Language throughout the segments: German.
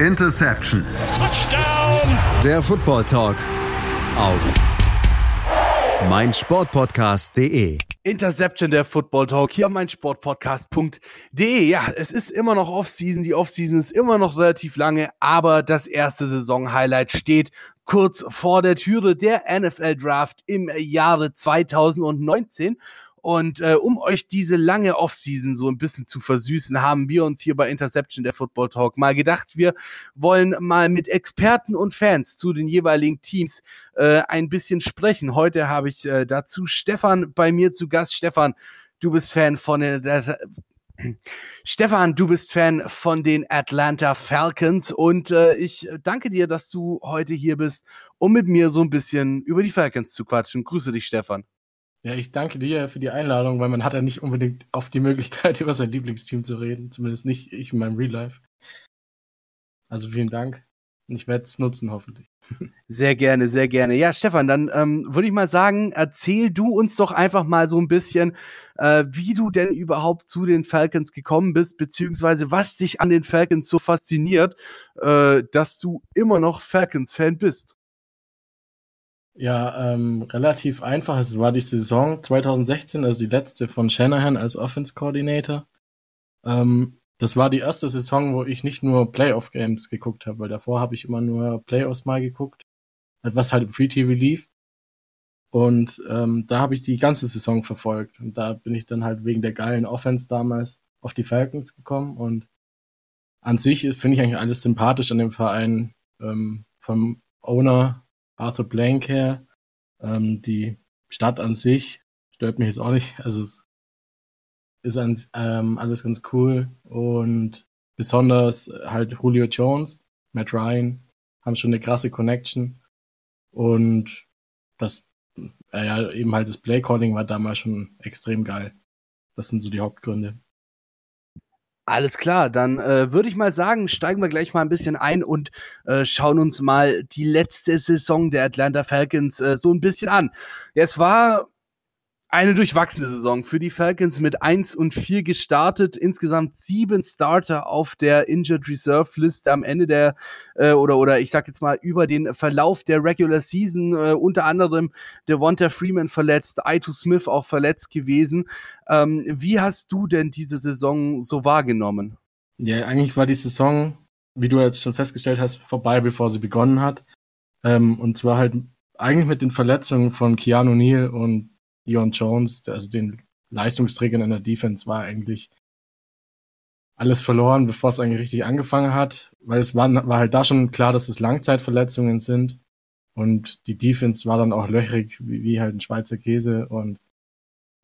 Interception. Touchdown. Der Football Talk auf meinsportpodcast.de. Interception der Football Talk hier auf meinsportpodcast.de. Ja, es ist immer noch Offseason. Die Offseason ist immer noch relativ lange, aber das erste Saison-Highlight steht kurz vor der Türe der NFL Draft im Jahre 2019. Und äh, um euch diese lange Offseason so ein bisschen zu versüßen, haben wir uns hier bei Interception der Football Talk mal gedacht, wir wollen mal mit Experten und Fans zu den jeweiligen Teams äh, ein bisschen sprechen. Heute habe ich äh, dazu Stefan bei mir zu Gast. Stefan, du bist Fan von der Stefan, du bist Fan von den Atlanta Falcons und äh, ich danke dir, dass du heute hier bist, um mit mir so ein bisschen über die Falcons zu quatschen. Grüße dich, Stefan. Ja, ich danke dir für die Einladung, weil man hat ja nicht unbedingt oft die Möglichkeit, über sein Lieblingsteam zu reden. Zumindest nicht ich in meinem Real Life. Also vielen Dank. Ich werde es nutzen, hoffentlich. Sehr gerne, sehr gerne. Ja, Stefan, dann ähm, würde ich mal sagen, erzähl du uns doch einfach mal so ein bisschen, äh, wie du denn überhaupt zu den Falcons gekommen bist, beziehungsweise was dich an den Falcons so fasziniert, äh, dass du immer noch Falcons-Fan bist. Ja, ähm, relativ einfach. Es war die Saison 2016, also die letzte von Shanahan als Offense Coordinator. Ähm, das war die erste Saison, wo ich nicht nur Playoff Games geguckt habe, weil davor habe ich immer nur Playoffs mal geguckt, was halt im Free TV lief. Und ähm, da habe ich die ganze Saison verfolgt. Und da bin ich dann halt wegen der geilen Offense damals auf die Falcons gekommen. Und an sich finde ich eigentlich alles sympathisch an dem Verein. Ähm, vom Owner Arthur Blank her. Ähm, die Stadt an sich stört mich jetzt auch nicht. Also es ist an, ähm, alles ganz cool und besonders halt Julio Jones, Matt Ryan haben schon eine krasse Connection und das äh, ja eben halt das Playcalling war damals schon extrem geil. Das sind so die Hauptgründe. Alles klar, dann äh, würde ich mal sagen, steigen wir gleich mal ein bisschen ein und äh, schauen uns mal die letzte Saison der Atlanta Falcons äh, so ein bisschen an. Es war eine durchwachsene Saison für die Falcons mit 1 und 4 gestartet. Insgesamt sieben Starter auf der Injured Reserve Liste am Ende der, äh, oder, oder ich sag jetzt mal über den Verlauf der Regular Season, äh, unter anderem Devonta Freeman verletzt, Ito Smith auch verletzt gewesen. Ähm, wie hast du denn diese Saison so wahrgenommen? Ja, eigentlich war die Saison, wie du jetzt schon festgestellt hast, vorbei, bevor sie begonnen hat. Ähm, und zwar halt eigentlich mit den Verletzungen von Keanu Neal und Ion Jones, also den Leistungsträgern in der Defense, war eigentlich alles verloren, bevor es eigentlich richtig angefangen hat, weil es war, war halt da schon klar, dass es Langzeitverletzungen sind. Und die Defense war dann auch löchrig, wie, wie halt ein Schweizer Käse. Und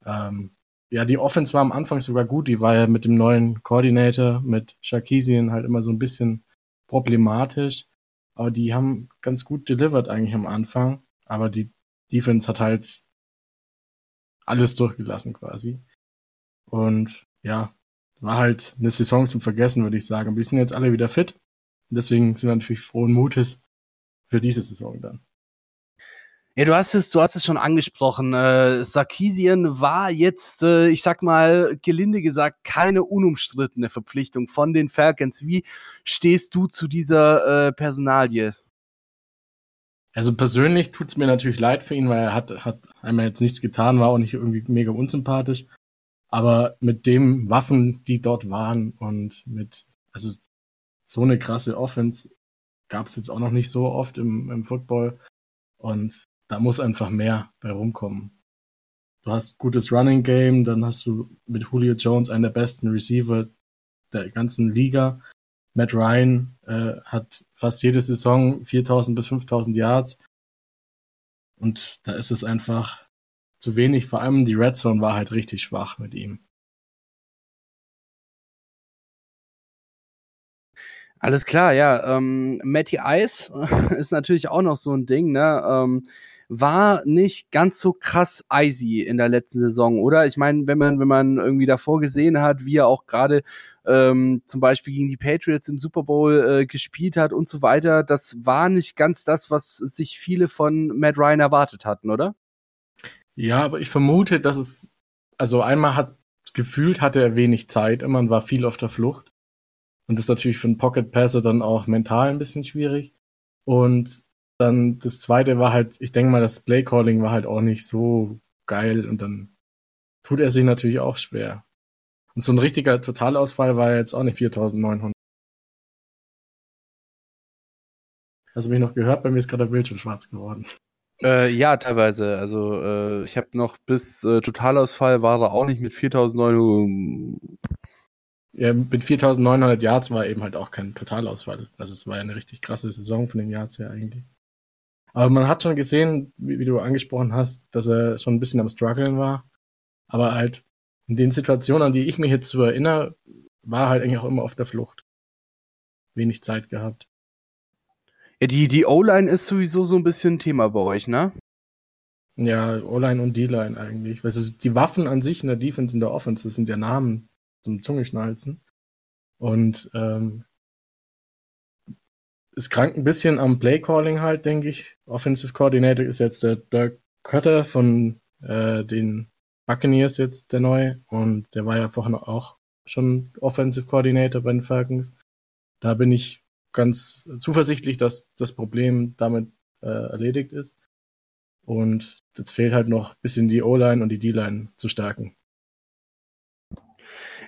ähm, ja, die Offense war am Anfang sogar gut, die war ja mit dem neuen Coordinator, mit Sharkisian halt immer so ein bisschen problematisch, aber die haben ganz gut delivered eigentlich am Anfang, aber die Defense hat halt alles durchgelassen quasi. Und ja, war halt eine Saison zum Vergessen, würde ich sagen. Wir sind jetzt alle wieder fit. Deswegen sind wir natürlich frohen Mutes für diese Saison dann. Ja, du hast es, du hast es schon angesprochen. Äh, Sarkisien war jetzt, äh, ich sag mal, gelinde gesagt, keine unumstrittene Verpflichtung von den Falcons. Wie stehst du zu dieser äh, Personalie? Also persönlich tut's mir natürlich leid für ihn, weil er hat, hat einmal jetzt nichts getan, war auch nicht irgendwie mega unsympathisch. Aber mit dem Waffen, die dort waren und mit, also so eine krasse Offense gab's jetzt auch noch nicht so oft im, im Football. Und da muss einfach mehr bei rumkommen. Du hast gutes Running Game, dann hast du mit Julio Jones einen der besten Receiver der ganzen Liga. Matt Ryan äh, hat fast jede Saison 4000 bis 5000 Yards. Und da ist es einfach zu wenig. Vor allem die Red Zone war halt richtig schwach mit ihm. Alles klar, ja. Ähm, Matty Ice ist natürlich auch noch so ein Ding, ne? Ähm, war nicht ganz so krass icy in der letzten Saison, oder? Ich meine, wenn man, wenn man irgendwie davor gesehen hat, wie er auch gerade ähm, zum Beispiel gegen die Patriots im Super Bowl äh, gespielt hat und so weiter, das war nicht ganz das, was sich viele von Matt Ryan erwartet hatten, oder? Ja, aber ich vermute, dass es, also einmal hat gefühlt hatte er wenig Zeit, immer war viel auf der Flucht. Und das ist natürlich für einen Pocket Passer dann auch mental ein bisschen schwierig. Und dann das zweite war halt, ich denke mal, das Play Calling war halt auch nicht so geil und dann tut er sich natürlich auch schwer. Und so ein richtiger Totalausfall war jetzt auch nicht 4900. Hast du mich noch gehört? Bei mir ist gerade der Bildschirm schwarz geworden. Äh, ja, teilweise. Also äh, ich habe noch bis äh, Totalausfall war er auch nicht mit 4900. Ja, mit 4900 Yards war eben halt auch kein Totalausfall. Also es war ja eine richtig krasse Saison von den Yards her eigentlich. Aber man hat schon gesehen, wie, wie, du angesprochen hast, dass er schon ein bisschen am struggeln war. Aber halt in den Situationen, an die ich mich jetzt so erinnere, war halt eigentlich auch immer auf der Flucht. Wenig Zeit gehabt. Ja, die, die O-Line ist sowieso so ein bisschen Thema bei euch, ne? Ja, O-Line und D-Line eigentlich. Weißt du, die Waffen an sich in der Defense, in der Offense, das sind ja Namen zum Zungeschnalzen. Und ähm, es krankt ein bisschen am Play-Calling halt, denke ich. Offensive Coordinator ist jetzt der Dirk Kötter von äh, den Buccaneers jetzt der neue und der war ja vorhin auch schon Offensive Coordinator bei den Falcons. Da bin ich ganz zuversichtlich, dass das Problem damit äh, erledigt ist. Und jetzt fehlt halt noch ein bisschen die O-Line und die D-Line zu stärken.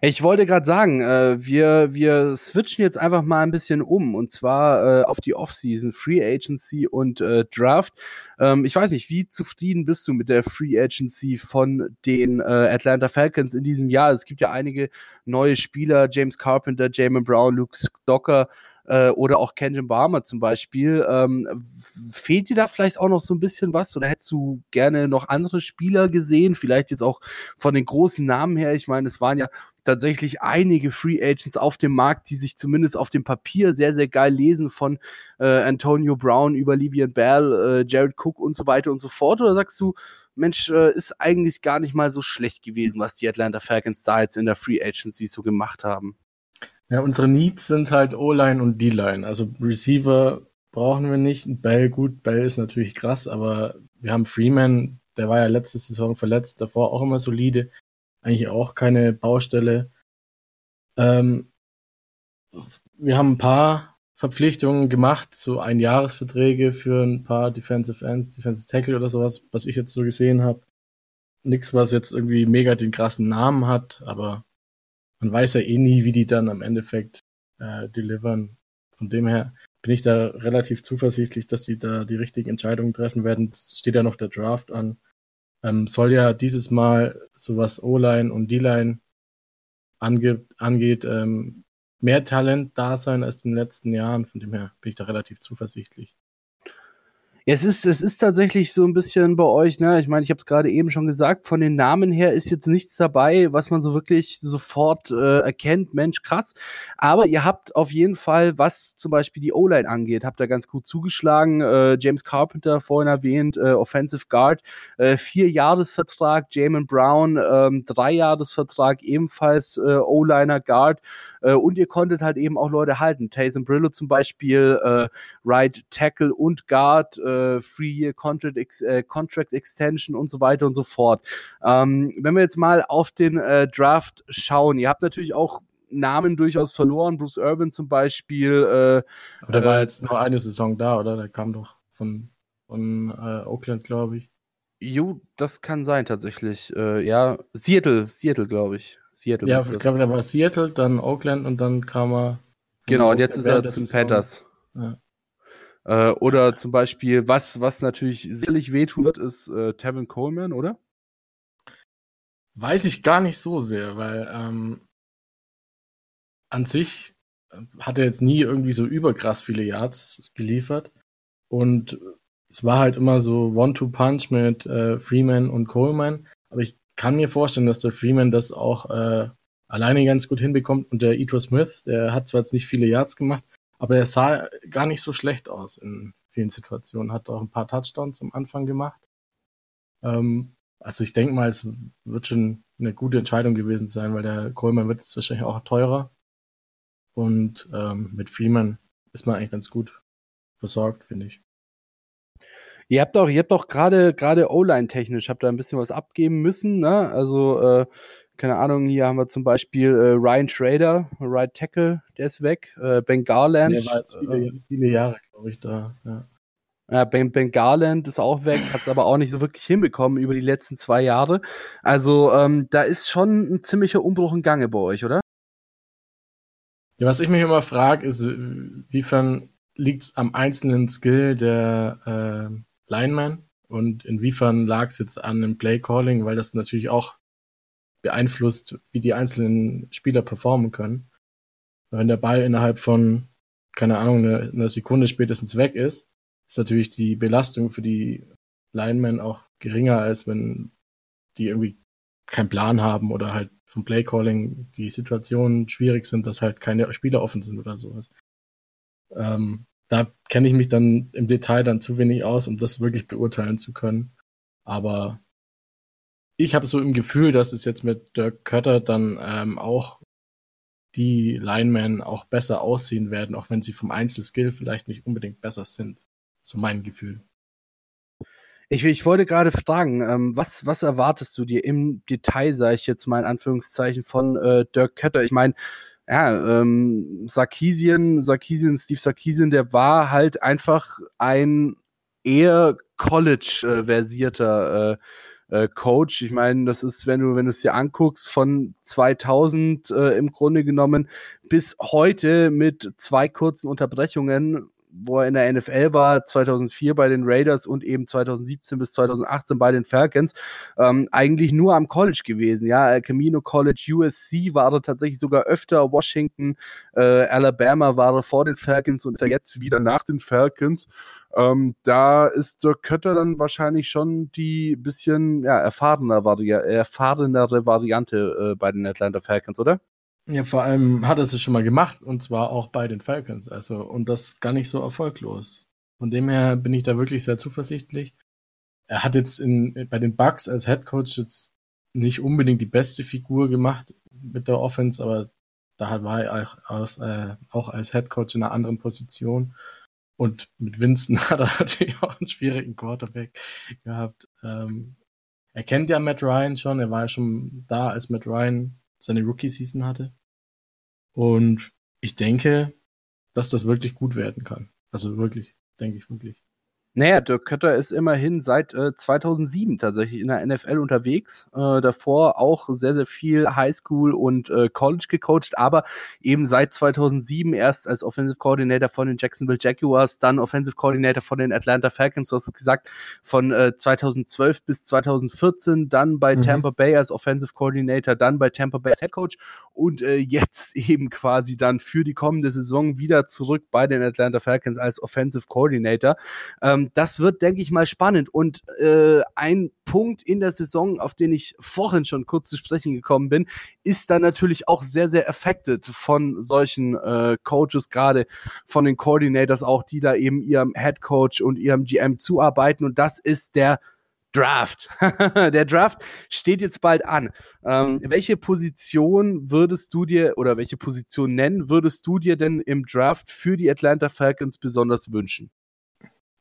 Ich wollte gerade sagen, äh, wir, wir switchen jetzt einfach mal ein bisschen um und zwar äh, auf die Offseason, Free Agency und äh, Draft. Ähm, ich weiß nicht, wie zufrieden bist du mit der Free Agency von den äh, Atlanta Falcons in diesem Jahr? Es gibt ja einige neue Spieler, James Carpenter, Jamin Brown, Luke Docker, äh, oder auch Kenjin Barmer zum Beispiel. Ähm, fehlt dir da vielleicht auch noch so ein bisschen was oder hättest du gerne noch andere Spieler gesehen? Vielleicht jetzt auch von den großen Namen her. Ich meine, es waren ja tatsächlich einige Free Agents auf dem Markt, die sich zumindest auf dem Papier sehr, sehr geil lesen, von äh, Antonio Brown über Livian Bell, äh, Jared Cook und so weiter und so fort? Oder sagst du, Mensch, äh, ist eigentlich gar nicht mal so schlecht gewesen, was die Atlanta Falcons da jetzt in der Free Agency so gemacht haben? Ja, unsere Needs sind halt O-Line und D-Line. Also Receiver brauchen wir nicht. Bell, gut, Bell ist natürlich krass, aber wir haben Freeman, der war ja letzte Saison verletzt, davor auch immer solide. Eigentlich auch keine Baustelle. Ähm, wir haben ein paar Verpflichtungen gemacht, so Einjahresverträge für ein paar Defensive Ends, Defensive Tackle oder sowas, was ich jetzt so gesehen habe. Nix, was jetzt irgendwie mega den krassen Namen hat, aber man weiß ja eh nie, wie die dann am Endeffekt äh, delivern. Von dem her bin ich da relativ zuversichtlich, dass die da die richtigen Entscheidungen treffen werden. Es steht ja noch der Draft an. Ähm, soll ja dieses Mal, so was O-Line und D-Line angeht, angeht ähm, mehr Talent da sein als in den letzten Jahren. Von dem her bin ich da relativ zuversichtlich. Es ist, es ist tatsächlich so ein bisschen bei euch, ne? Ich meine, ich habe es gerade eben schon gesagt, von den Namen her ist jetzt nichts dabei, was man so wirklich sofort äh, erkennt, Mensch, krass. Aber ihr habt auf jeden Fall, was zum Beispiel die O-Line angeht, habt ihr ganz gut zugeschlagen. Äh, James Carpenter vorhin erwähnt, äh, Offensive Guard, äh, vier Jahresvertrag, Jamin Brown, ähm, drei Jahresvertrag, ebenfalls äh, O-Liner Guard. Äh, und ihr konntet halt eben auch Leute halten. Taysom Brillo zum Beispiel, äh, Right Tackle und Guard, äh, Free-Year Contract, Ex äh, Contract Extension und so weiter und so fort. Ähm, wenn wir jetzt mal auf den äh, Draft schauen, ihr habt natürlich auch Namen durchaus verloren. Bruce Urban zum Beispiel. Äh, Aber der war jetzt nur eine Saison da, oder? Der kam doch von, von äh, Oakland, glaube ich. Jo, das kann sein tatsächlich. Äh, ja, Seattle, Seattle, glaube ich. Seattle. Ja, ich glaube, der war Seattle, dann Oakland und dann kam er. Genau, und jetzt ist er zum Panthers. Ja. Äh, oder zum Beispiel, was, was natürlich sicherlich wehtun wird, ist äh, Tevin Coleman, oder? Weiß ich gar nicht so sehr, weil ähm, an sich hat er jetzt nie irgendwie so überkrass viele Yards geliefert. Und es war halt immer so One-Two-Punch mit äh, Freeman und Coleman. Aber ich kann mir vorstellen, dass der Freeman das auch äh, alleine ganz gut hinbekommt. Und der Ito Smith, der hat zwar jetzt nicht viele Yards gemacht, aber er sah gar nicht so schlecht aus in vielen Situationen. Hat auch ein paar Touchdowns am Anfang gemacht. Ähm, also ich denke mal, es wird schon eine gute Entscheidung gewesen sein, weil der Coleman wird jetzt wahrscheinlich auch teurer. Und ähm, mit Freeman ist man eigentlich ganz gut versorgt, finde ich. Ihr habt auch, ihr habt auch gerade gerade O-Line technisch habt da ein bisschen was abgeben müssen, ne? Also äh, keine Ahnung, hier haben wir zum Beispiel äh, Ryan Schrader, Right Tackle, der ist weg. Äh, ben Garland. Der war jetzt viele, viele Jahre, glaube ich, da. Ja. Ja, ben, ben Garland ist auch weg, hat es aber auch nicht so wirklich hinbekommen über die letzten zwei Jahre. Also ähm, da ist schon ein ziemlicher Umbruch im Gange bei euch, oder? Ja, was ich mich immer frage, ist, inwiefern liegt es am einzelnen Skill der äh, Lineman und inwiefern lag es jetzt an dem Play Calling, weil das natürlich auch beeinflusst, wie die einzelnen Spieler performen können. Wenn der Ball innerhalb von, keine Ahnung, einer eine Sekunde spätestens weg ist, ist natürlich die Belastung für die Linemen auch geringer, als wenn die irgendwie keinen Plan haben oder halt vom Playcalling die Situationen schwierig sind, dass halt keine Spieler offen sind oder sowas. Ähm, da kenne ich mich dann im Detail dann zu wenig aus, um das wirklich beurteilen zu können. Aber ich habe so im Gefühl, dass es jetzt mit Dirk Kötter dann ähm, auch die Linemen auch besser aussehen werden, auch wenn sie vom Einzelskill vielleicht nicht unbedingt besser sind. So mein Gefühl. Ich, ich wollte gerade fragen, ähm, was, was erwartest du dir im Detail, sage ich jetzt mal in Anführungszeichen, von äh, Dirk Kötter? Ich meine, ja, ähm, Sarkisian, Sarkisian, Steve Sarkisian, der war halt einfach ein eher College-versierter äh, äh, Coach. Ich meine, das ist, wenn du, wenn du es dir anguckst, von 2000 äh, im Grunde genommen bis heute mit zwei kurzen Unterbrechungen wo er in der NFL war, 2004 bei den Raiders und eben 2017 bis 2018 bei den Falcons, ähm, eigentlich nur am College gewesen. Ja, Camino College, USC war er tatsächlich sogar öfter, Washington, äh, Alabama war er vor den Falcons und ist er jetzt wieder nach den Falcons. Ähm, da ist Dirk Kötter dann wahrscheinlich schon die bisschen ja, erfahrener Vari erfahrenere Variante äh, bei den Atlanta Falcons, oder? Ja, vor allem hat er es schon mal gemacht und zwar auch bei den Falcons, also und das gar nicht so erfolglos. Von dem her bin ich da wirklich sehr zuversichtlich. Er hat jetzt in, bei den Bucks als Head Coach jetzt nicht unbedingt die beste Figur gemacht mit der Offense, aber da war er auch, als, äh, auch als Head Coach in einer anderen Position. Und mit Winston hat er natürlich auch einen schwierigen Quarterback gehabt. Ähm, er kennt ja Matt Ryan schon, er war ja schon da, als Matt Ryan seine Rookie-Season hatte. Und ich denke, dass das wirklich gut werden kann. Also wirklich, denke ich wirklich. Naja, Dirk Kötter ist immerhin seit äh, 2007 tatsächlich in der NFL unterwegs. Äh, davor auch sehr, sehr viel Highschool und äh, College gecoacht, aber eben seit 2007 erst als Offensive Coordinator von den Jacksonville Jaguars, dann Offensive Coordinator von den Atlanta Falcons, du hast gesagt, von 2012 äh, bis 2014, dann bei mhm. Tampa Bay als Offensive Coordinator, dann bei Tampa Bay als Head Coach und äh, jetzt eben quasi dann für die kommende Saison wieder zurück bei den Atlanta Falcons als Offensive Coordinator. Ähm, ähm, das wird, denke ich mal, spannend. Und äh, ein Punkt in der Saison, auf den ich vorhin schon kurz zu sprechen gekommen bin, ist dann natürlich auch sehr, sehr affected von solchen äh, Coaches, gerade von den Coordinators auch, die da eben ihrem Head Coach und ihrem GM zuarbeiten. Und das ist der Draft. der Draft steht jetzt bald an. Ähm, welche Position würdest du dir oder welche Position nennen würdest du dir denn im Draft für die Atlanta Falcons besonders wünschen?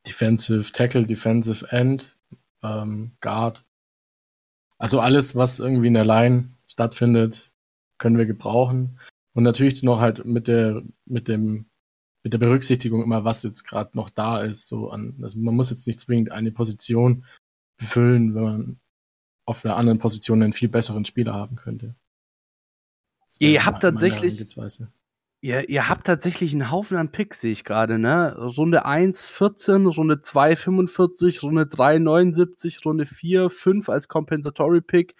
Defensive Tackle, Defensive End, ähm, Guard. Also alles, was irgendwie in der Line stattfindet, können wir gebrauchen. Und natürlich noch halt mit der, mit dem, mit der Berücksichtigung immer, was jetzt gerade noch da ist. So an, also man muss jetzt nicht zwingend eine Position befüllen, wenn man auf einer anderen Position einen viel besseren Spieler haben könnte. Ihr habt tatsächlich, Ihr, ihr habt tatsächlich einen Haufen an Picks, sehe ich gerade, ne? Runde 1, 14, Runde 2, 45, Runde 3, 79, Runde 4, 5 als Compensatory Pick,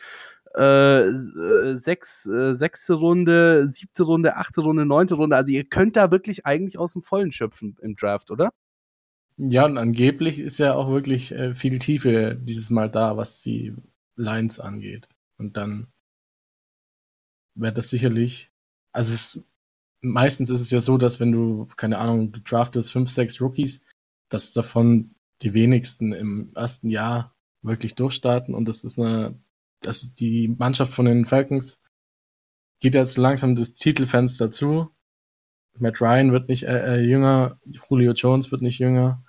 äh, äh, sechs, äh, sechste Runde, siebte Runde, achte Runde, neunte Runde. Also ihr könnt da wirklich eigentlich aus dem Vollen schöpfen im Draft, oder? Ja, und angeblich ist ja auch wirklich äh, viel Tiefe dieses Mal da, was die Lines angeht. Und dann wäre das sicherlich, also es meistens ist es ja so, dass wenn du, keine Ahnung, du draftest fünf, sechs Rookies, dass davon die wenigsten im ersten Jahr wirklich durchstarten und das ist eine, dass die Mannschaft von den Falcons geht jetzt langsam das Titelfenster zu. Matt Ryan wird nicht äh, äh, jünger, Julio Jones wird nicht jünger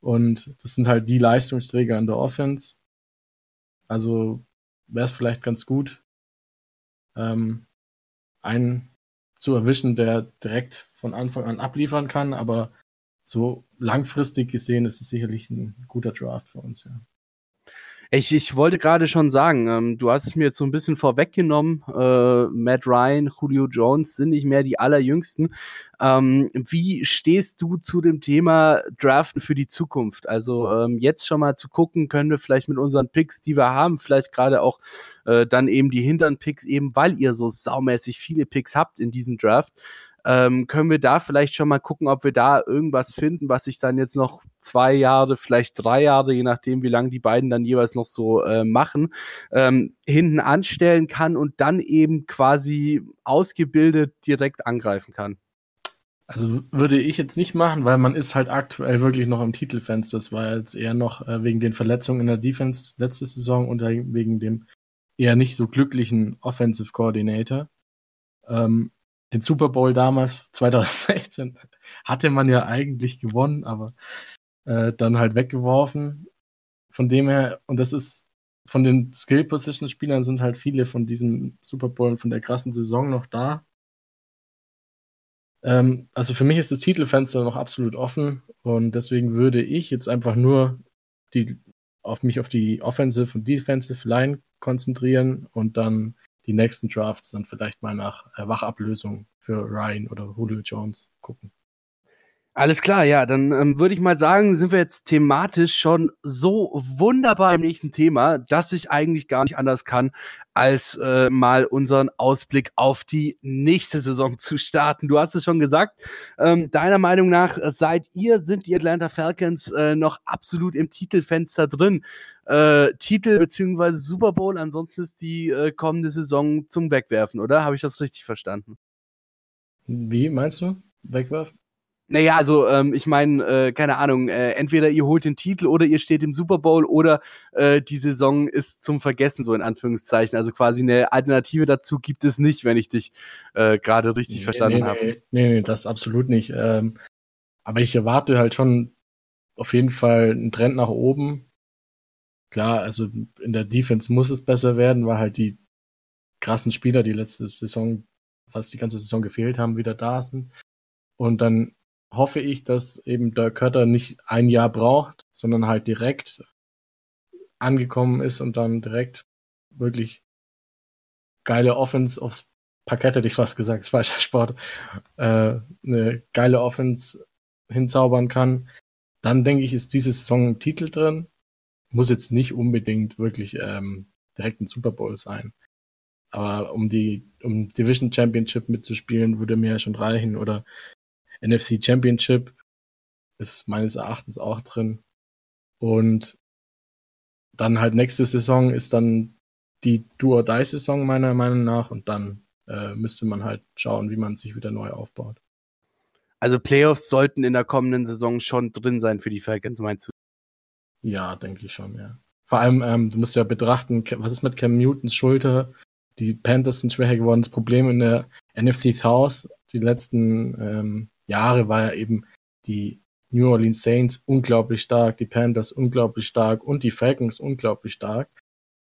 und das sind halt die Leistungsträger in der Offense. Also wäre es vielleicht ganz gut, ähm, einen zu erwischen, der direkt von Anfang an abliefern kann, aber so langfristig gesehen ist es sicherlich ein guter Draft für uns, ja. Ich, ich wollte gerade schon sagen, ähm, du hast es mir jetzt so ein bisschen vorweggenommen. Äh, Matt Ryan, Julio Jones sind nicht mehr die allerjüngsten. Ähm, wie stehst du zu dem Thema Draften für die Zukunft? Also ähm, jetzt schon mal zu gucken, können wir vielleicht mit unseren Picks, die wir haben, vielleicht gerade auch äh, dann eben die hinteren Picks, eben weil ihr so saumäßig viele Picks habt in diesem Draft, ähm, können wir da vielleicht schon mal gucken, ob wir da irgendwas finden, was sich dann jetzt noch zwei Jahre, vielleicht drei Jahre, je nachdem, wie lange die beiden dann jeweils noch so äh, machen, ähm, hinten anstellen kann und dann eben quasi ausgebildet direkt angreifen kann. Also würde ich jetzt nicht machen, weil man ist halt aktuell wirklich noch im Titelfenster. Das war jetzt eher noch äh, wegen den Verletzungen in der Defense letzte Saison und wegen dem eher nicht so glücklichen Offensive Coordinator. Ähm, den Super Bowl damals, 2016, hatte man ja eigentlich gewonnen, aber äh, dann halt weggeworfen. Von dem her, und das ist von den Skill-Position-Spielern sind halt viele von diesem Super Bowl und von der krassen Saison noch da. Ähm, also für mich ist das Titelfenster noch absolut offen und deswegen würde ich jetzt einfach nur die, auf mich auf die Offensive und Defensive Line konzentrieren und dann die nächsten Drafts dann vielleicht mal nach äh, Wachablösung für Ryan oder Julio Jones gucken. Alles klar, ja, dann ähm, würde ich mal sagen, sind wir jetzt thematisch schon so wunderbar im nächsten Thema, dass ich eigentlich gar nicht anders kann, als äh, mal unseren Ausblick auf die nächste Saison zu starten. Du hast es schon gesagt, ähm, deiner Meinung nach seid ihr, sind die Atlanta Falcons äh, noch absolut im Titelfenster drin. Äh, Titel beziehungsweise Super Bowl, ansonsten ist die äh, kommende Saison zum Wegwerfen, oder? Habe ich das richtig verstanden? Wie meinst du? Wegwerfen? Naja, also ähm, ich meine, äh, keine Ahnung, äh, entweder ihr holt den Titel oder ihr steht im Super Bowl oder äh, die Saison ist zum Vergessen, so in Anführungszeichen. Also quasi eine Alternative dazu gibt es nicht, wenn ich dich äh, gerade richtig nee, verstanden nee, habe. Nee, nee, nee, das absolut nicht. Ähm, aber ich erwarte halt schon auf jeden Fall einen Trend nach oben. Klar, also in der Defense muss es besser werden, weil halt die krassen Spieler, die letzte Saison, fast die ganze Saison gefehlt haben, wieder da sind. Und dann hoffe ich, dass eben der Cutter nicht ein Jahr braucht, sondern halt direkt angekommen ist und dann direkt wirklich geile Offense aufs Parkett hätte ich fast gesagt, falscher Sport, äh, eine geile Offense hinzaubern kann, dann denke ich, ist diese Saison ein Titel drin. Muss jetzt nicht unbedingt wirklich ähm, direkt ein Super Bowl sein. Aber um die um Division Championship mitzuspielen, würde mir ja schon reichen. Oder NFC Championship ist meines Erachtens auch drin. Und dann halt nächste Saison ist dann die Do-or-Die-Saison meiner Meinung nach und dann äh, müsste man halt schauen, wie man sich wieder neu aufbaut. Also Playoffs sollten in der kommenden Saison schon drin sein für die Falcons, meinst du? Ja, denke ich schon, ja. Vor allem, ähm, du musst ja betrachten, was ist mit Cam Newtons Schulter? Die Panthers sind schwer geworden. Das Problem in der NFC South die letzten ähm, Jahre war ja eben die New Orleans Saints unglaublich stark, die Panthers unglaublich stark und die Falcons unglaublich stark.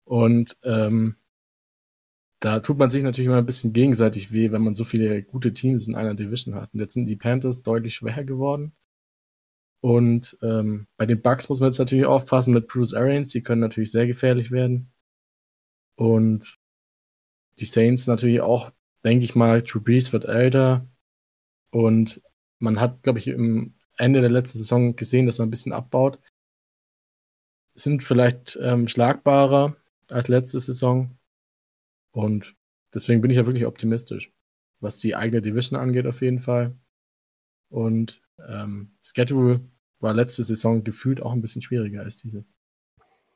Und ähm, da tut man sich natürlich immer ein bisschen gegenseitig weh, wenn man so viele gute Teams in einer Division hat. Und jetzt sind die Panthers deutlich schwächer geworden. Und ähm, bei den Bucks muss man jetzt natürlich aufpassen mit Bruce Arians, die können natürlich sehr gefährlich werden. Und die Saints natürlich auch, denke ich mal, Drew Brees wird älter, und man hat, glaube ich, im Ende der letzten Saison gesehen, dass man ein bisschen abbaut. Sind vielleicht ähm, schlagbarer als letzte Saison. Und deswegen bin ich ja wirklich optimistisch, was die eigene Division angeht, auf jeden Fall. Und ähm, Schedule war letzte Saison gefühlt auch ein bisschen schwieriger als diese.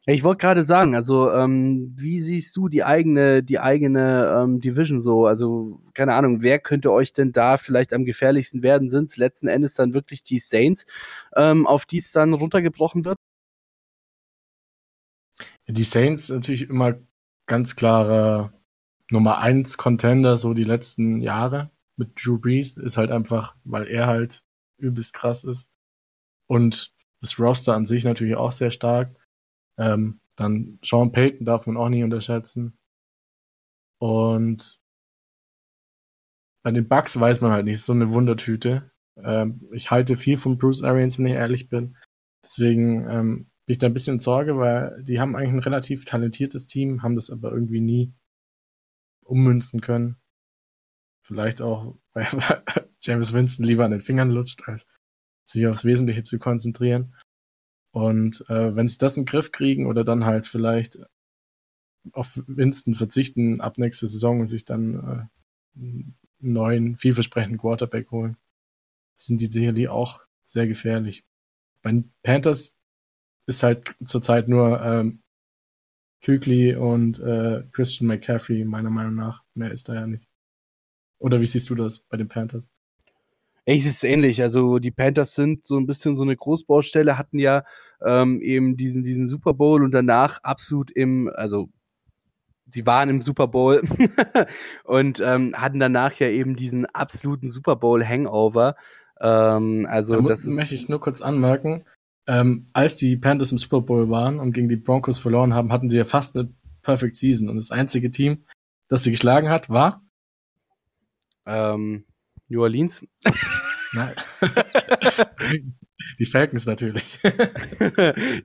Ich wollte gerade sagen, also ähm, wie siehst du die eigene, die eigene ähm, Division so? Also keine Ahnung, wer könnte euch denn da vielleicht am gefährlichsten werden? Sind es letzten Endes dann wirklich die Saints, ähm, auf die es dann runtergebrochen wird? Die Saints natürlich immer ganz klare Nummer eins Contender so die letzten Jahre mit Drew Brees ist halt einfach, weil er halt übelst krass ist und das Roster an sich natürlich auch sehr stark. Ähm, dann Sean Payton darf man auch nicht unterschätzen. Und bei den Bugs weiß man halt nicht, so eine Wundertüte. Ähm, ich halte viel von Bruce Arians, wenn ich ehrlich bin. Deswegen ähm, bin ich da ein bisschen in Sorge, weil die haben eigentlich ein relativ talentiertes Team, haben das aber irgendwie nie ummünzen können. Vielleicht auch, weil James Winston lieber an den Fingern lutscht, als sich aufs Wesentliche zu konzentrieren. Und äh, wenn sie das in den Griff kriegen oder dann halt vielleicht auf Winston verzichten ab nächster Saison und sich dann äh, einen neuen, vielversprechenden Quarterback holen, sind die sicherlich auch sehr gefährlich. Bei den Panthers ist halt zurzeit nur ähm, Kügli und äh, Christian McCaffrey, meiner Meinung nach. Mehr ist da ja nicht. Oder wie siehst du das bei den Panthers? Ich sehe es ähnlich. Also die Panthers sind so ein bisschen so eine Großbaustelle, hatten ja ähm, eben diesen, diesen Super Bowl und danach absolut im, also sie waren im Super Bowl und ähm, hatten danach ja eben diesen absoluten Super Bowl Hangover. Ähm, also da das möchte ich nur kurz anmerken. Ähm, als die Panthers im Super Bowl waren und gegen die Broncos verloren haben, hatten sie ja fast eine Perfect Season und das einzige Team, das sie geschlagen hat, war ähm, New Orleans. Nein. Die Falcons natürlich.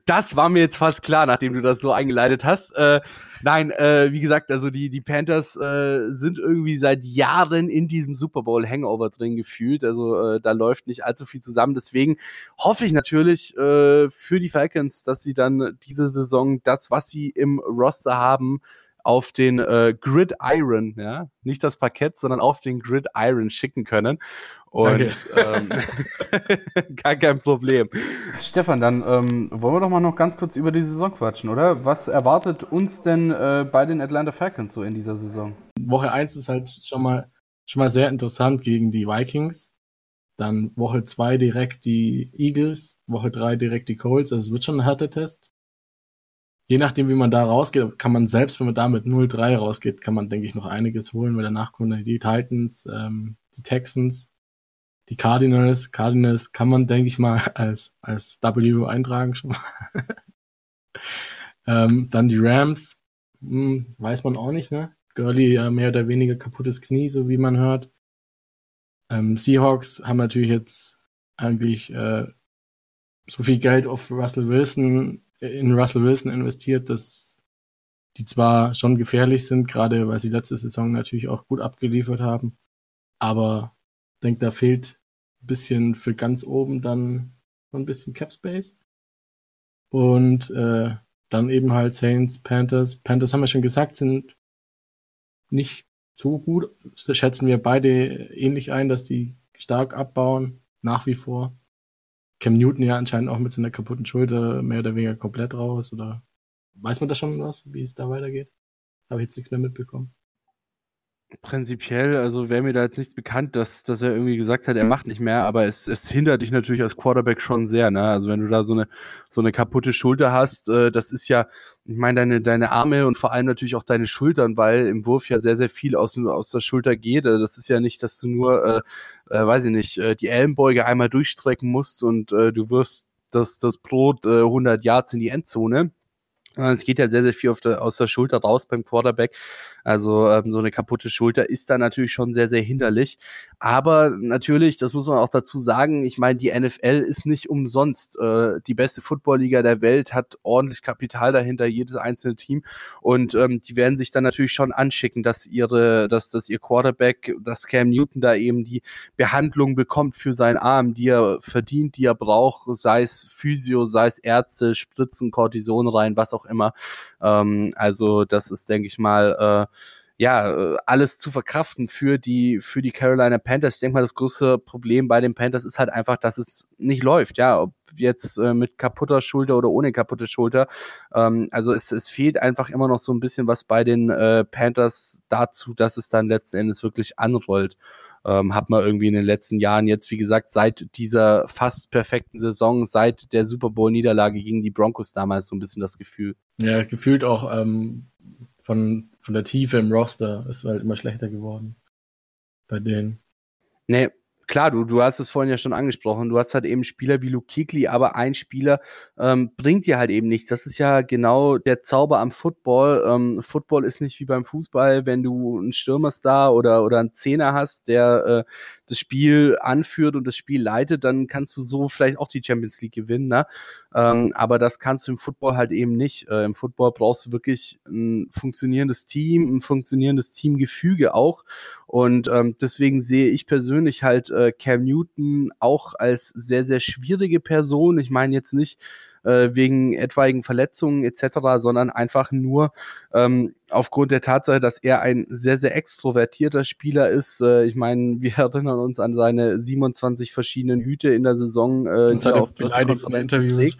das war mir jetzt fast klar, nachdem du das so eingeleitet hast. Äh, nein, äh, wie gesagt, also die, die Panthers äh, sind irgendwie seit Jahren in diesem Super Bowl Hangover drin gefühlt. Also äh, da läuft nicht allzu viel zusammen. Deswegen hoffe ich natürlich äh, für die Falcons, dass sie dann diese Saison das, was sie im Roster haben, auf den äh, Gridiron, ja, nicht das Parkett, sondern auf den Gridiron schicken können. Und ähm, gar kein Problem. Stefan, dann ähm, wollen wir doch mal noch ganz kurz über die Saison quatschen, oder? Was erwartet uns denn äh, bei den Atlanta Falcons so in dieser Saison? Woche 1 ist halt schon mal schon mal sehr interessant gegen die Vikings. Dann Woche 2 direkt die Eagles, Woche 3 direkt die Colts. Also es wird schon ein Härtetest je nachdem, wie man da rausgeht, kann man selbst, wenn man da mit 0-3 rausgeht, kann man, denke ich, noch einiges holen, weil danach kommen die Titans, ähm, die Texans, die Cardinals. Cardinals kann man, denke ich mal, als, als W eintragen schon mal. ähm, dann die Rams, hm, weiß man auch nicht, ne? Gurley äh, mehr oder weniger kaputtes Knie, so wie man hört. Ähm, Seahawks haben natürlich jetzt eigentlich äh, so viel Geld auf Russell Wilson in Russell Wilson investiert, dass die zwar schon gefährlich sind, gerade weil sie letzte Saison natürlich auch gut abgeliefert haben, aber ich denke, da fehlt ein bisschen für ganz oben dann ein bisschen Cap Space. Und äh, dann eben halt Saints, Panthers. Panthers haben wir schon gesagt, sind nicht so gut. Das schätzen wir beide ähnlich ein, dass die stark abbauen, nach wie vor. Cam Newton ja anscheinend auch mit seiner kaputten Schulter mehr oder weniger komplett raus. Oder weiß man da schon was, wie es da weitergeht? Habe ich jetzt nichts mehr mitbekommen. Prinzipiell, also wäre mir da jetzt nichts bekannt, dass, dass er irgendwie gesagt hat, er macht nicht mehr, aber es, es hindert dich natürlich als Quarterback schon sehr, ne? Also wenn du da so eine, so eine kaputte Schulter hast, äh, das ist ja, ich meine, deine, deine Arme und vor allem natürlich auch deine Schultern, weil im Wurf ja sehr, sehr viel aus, aus der Schulter geht. Also das ist ja nicht, dass du nur, äh, äh, weiß ich nicht, äh, die Ellenbeuge einmal durchstrecken musst und äh, du wirst das, das Brot äh, 100 Yards in die Endzone. Es geht ja sehr, sehr viel der, aus der Schulter raus beim Quarterback. Also ähm, so eine kaputte Schulter ist da natürlich schon sehr, sehr hinderlich. Aber natürlich, das muss man auch dazu sagen, ich meine, die NFL ist nicht umsonst äh, die beste Footballliga der Welt, hat ordentlich Kapital dahinter, jedes einzelne Team. Und ähm, die werden sich dann natürlich schon anschicken, dass ihre, dass, dass ihr Quarterback, dass Cam Newton da eben die Behandlung bekommt für seinen Arm, die er verdient, die er braucht, sei es Physio, sei es Ärzte, Spritzen, Cortison rein, was auch immer. Ähm, also das ist, denke ich mal, äh, ja, äh, alles zu verkraften für die, für die Carolina Panthers. Ich denke mal, das größte Problem bei den Panthers ist halt einfach, dass es nicht läuft, ja, ob jetzt äh, mit kaputter Schulter oder ohne kaputte Schulter. Ähm, also es, es fehlt einfach immer noch so ein bisschen was bei den äh, Panthers dazu, dass es dann letzten Endes wirklich anrollt. Ähm, hat man irgendwie in den letzten Jahren jetzt, wie gesagt, seit dieser fast perfekten Saison, seit der Super Bowl-Niederlage gegen die Broncos damals so ein bisschen das Gefühl. Ja, gefühlt auch ähm, von, von der Tiefe im Roster ist halt immer schlechter geworden. Bei denen. Nee, klar, du, du hast es vorhin ja schon angesprochen, du hast halt eben Spieler wie Luke Kikli, aber ein Spieler ähm, bringt dir halt eben nichts. Das ist ja genau der Zauber am Football. Ähm, Football ist nicht wie beim Fußball, wenn du einen Stürmerstar oder, oder einen Zehner hast, der äh, das Spiel anführt und das Spiel leitet, dann kannst du so vielleicht auch die Champions League gewinnen. Ne? Ähm, aber das kannst du im Football halt eben nicht. Äh, Im Football brauchst du wirklich ein funktionierendes Team, ein funktionierendes Teamgefüge auch. Und ähm, deswegen sehe ich persönlich halt äh, Cam Newton auch als sehr, sehr schwierige Person. Ich meine jetzt nicht, äh, wegen etwaigen Verletzungen etc., sondern einfach nur ähm, aufgrund der Tatsache, dass er ein sehr, sehr extrovertierter Spieler ist. Äh, ich meine, wir erinnern uns an seine 27 verschiedenen Hüte in der Saison, äh, Und seine Interviews.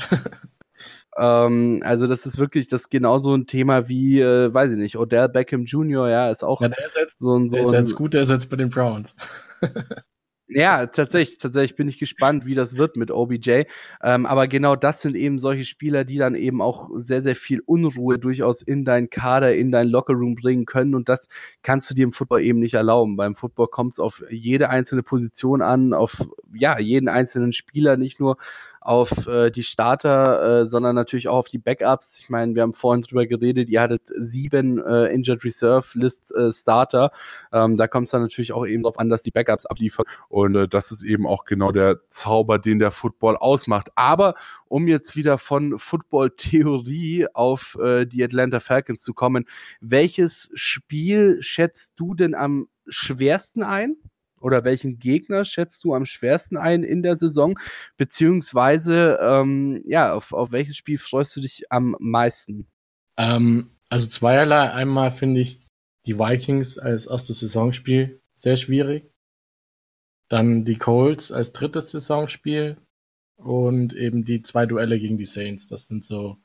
Ähm, also das ist wirklich das genauso ein Thema wie, äh, weiß ich nicht, Odell Beckham Jr. Ja, ist auch ja, der ist jetzt, so ein so der ist jetzt gut, der ist jetzt bei den Browns. Ja, tatsächlich, tatsächlich bin ich gespannt, wie das wird mit OBJ. Ähm, aber genau das sind eben solche Spieler, die dann eben auch sehr, sehr viel Unruhe durchaus in deinen Kader, in dein Lockerroom bringen können. Und das kannst du dir im Football eben nicht erlauben. Beim Football kommt es auf jede einzelne Position an, auf ja, jeden einzelnen Spieler, nicht nur auf äh, die Starter, äh, sondern natürlich auch auf die Backups. Ich meine, wir haben vorhin drüber geredet, ihr hattet sieben äh, Injured Reserve List äh, Starter. Ähm, da kommt es dann natürlich auch eben darauf an, dass die Backups abliefern. Und äh, das ist eben auch genau der Zauber, den der Football ausmacht. Aber um jetzt wieder von Football-Theorie auf äh, die Atlanta Falcons zu kommen, welches Spiel schätzt du denn am schwersten ein? Oder welchen Gegner schätzt du am schwersten ein in der Saison? Beziehungsweise, ähm, ja, auf, auf welches Spiel freust du dich am meisten? Ähm, also zweierlei. Einmal finde ich die Vikings als erstes Saisonspiel sehr schwierig. Dann die Colts als drittes Saisonspiel und eben die zwei Duelle gegen die Saints. Das sind so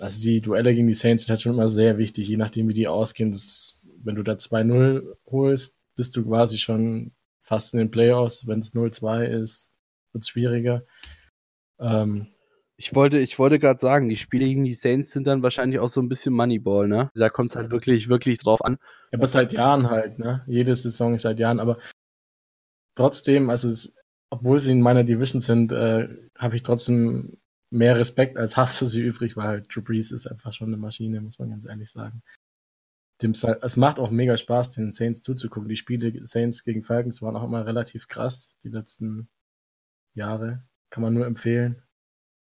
also die Duelle gegen die Saints sind halt schon immer sehr wichtig, je nachdem wie die ausgehen. Das, wenn du da 2-0 holst, bist du quasi schon fast in den Playoffs. Wenn es 0-2 ist, wird es schwieriger. Ähm, ich wollte, ich wollte gerade sagen, die Spiele gegen die Saints sind dann wahrscheinlich auch so ein bisschen Moneyball, ne? Da kommt es halt wirklich, wirklich drauf an. Ja, aber seit Jahren halt, ne? Jede Saison seit Jahren, aber trotzdem, also es, obwohl sie in meiner Division sind, äh, habe ich trotzdem mehr Respekt als Hass für sie übrig, weil Drew Brees ist einfach schon eine Maschine, muss man ganz ehrlich sagen. Dem, es macht auch mega Spaß, den Saints zuzugucken. Die Spiele Saints gegen Falcons waren auch immer relativ krass, die letzten Jahre. Kann man nur empfehlen,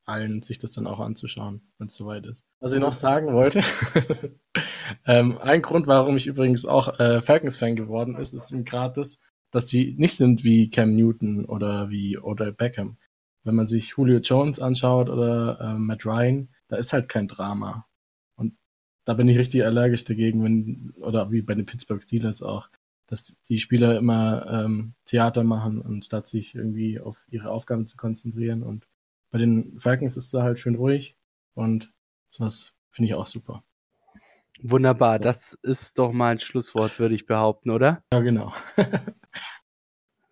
allen sich das dann auch anzuschauen, wenn es soweit ist. Was ich noch sagen wollte, ähm, ein Grund, warum ich übrigens auch äh, Falcons-Fan geworden ist, ist gerade das, dass die nicht sind wie Cam Newton oder wie Odell Beckham wenn man sich Julio Jones anschaut oder äh, Matt Ryan, da ist halt kein Drama. Da bin ich richtig allergisch dagegen, wenn, oder wie bei den Pittsburgh Steelers auch, dass die Spieler immer ähm, Theater machen, anstatt sich irgendwie auf ihre Aufgaben zu konzentrieren. Und bei den Falcons ist da halt schön ruhig und sowas finde ich auch super. Wunderbar, das ist doch mal ein Schlusswort, würde ich behaupten, oder? Ja, genau.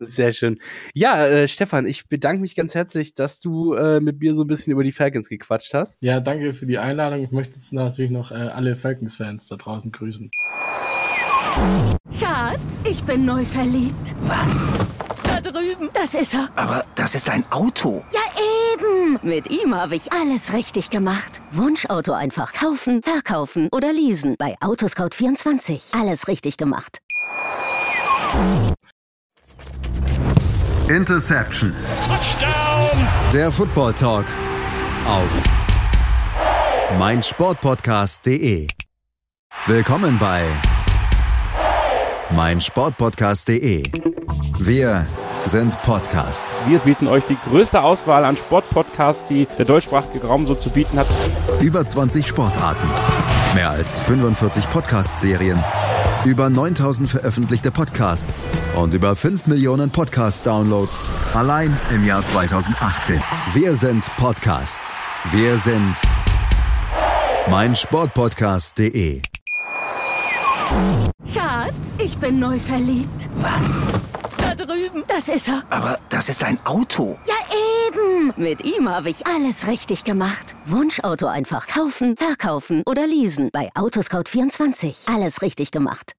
Sehr schön. Ja, äh, Stefan, ich bedanke mich ganz herzlich, dass du äh, mit mir so ein bisschen über die Falcons gequatscht hast. Ja, danke für die Einladung. Ich möchte jetzt natürlich noch äh, alle Falcons-Fans da draußen grüßen. Schatz, ich bin neu verliebt. Was? Da drüben. Das ist er. Aber das ist ein Auto. Ja, eben. Mit ihm habe ich alles richtig gemacht. Wunschauto einfach kaufen, verkaufen oder leasen. Bei Autoscout24. Alles richtig gemacht. Interception. Touchdown. Der Football Talk auf meinsportpodcast.de. Willkommen bei meinsportpodcast.de. Wir sind Podcast. Wir bieten euch die größte Auswahl an Sportpodcasts, die der deutschsprachige Raum so zu bieten hat. Über 20 Sportarten, mehr als 45 Podcast-Serien über 9000 veröffentlichte Podcasts und über 5 Millionen Podcast-Downloads allein im Jahr 2018. Wir sind Podcast. Wir sind meinsportpodcast.de. Schatz, ich bin neu verliebt. Was? Da drüben. Das ist er. Aber das ist ein Auto. Ja, eben. Mit ihm habe ich alles richtig gemacht. Wunschauto einfach kaufen, verkaufen oder leasen. Bei Autoscout24. Alles richtig gemacht.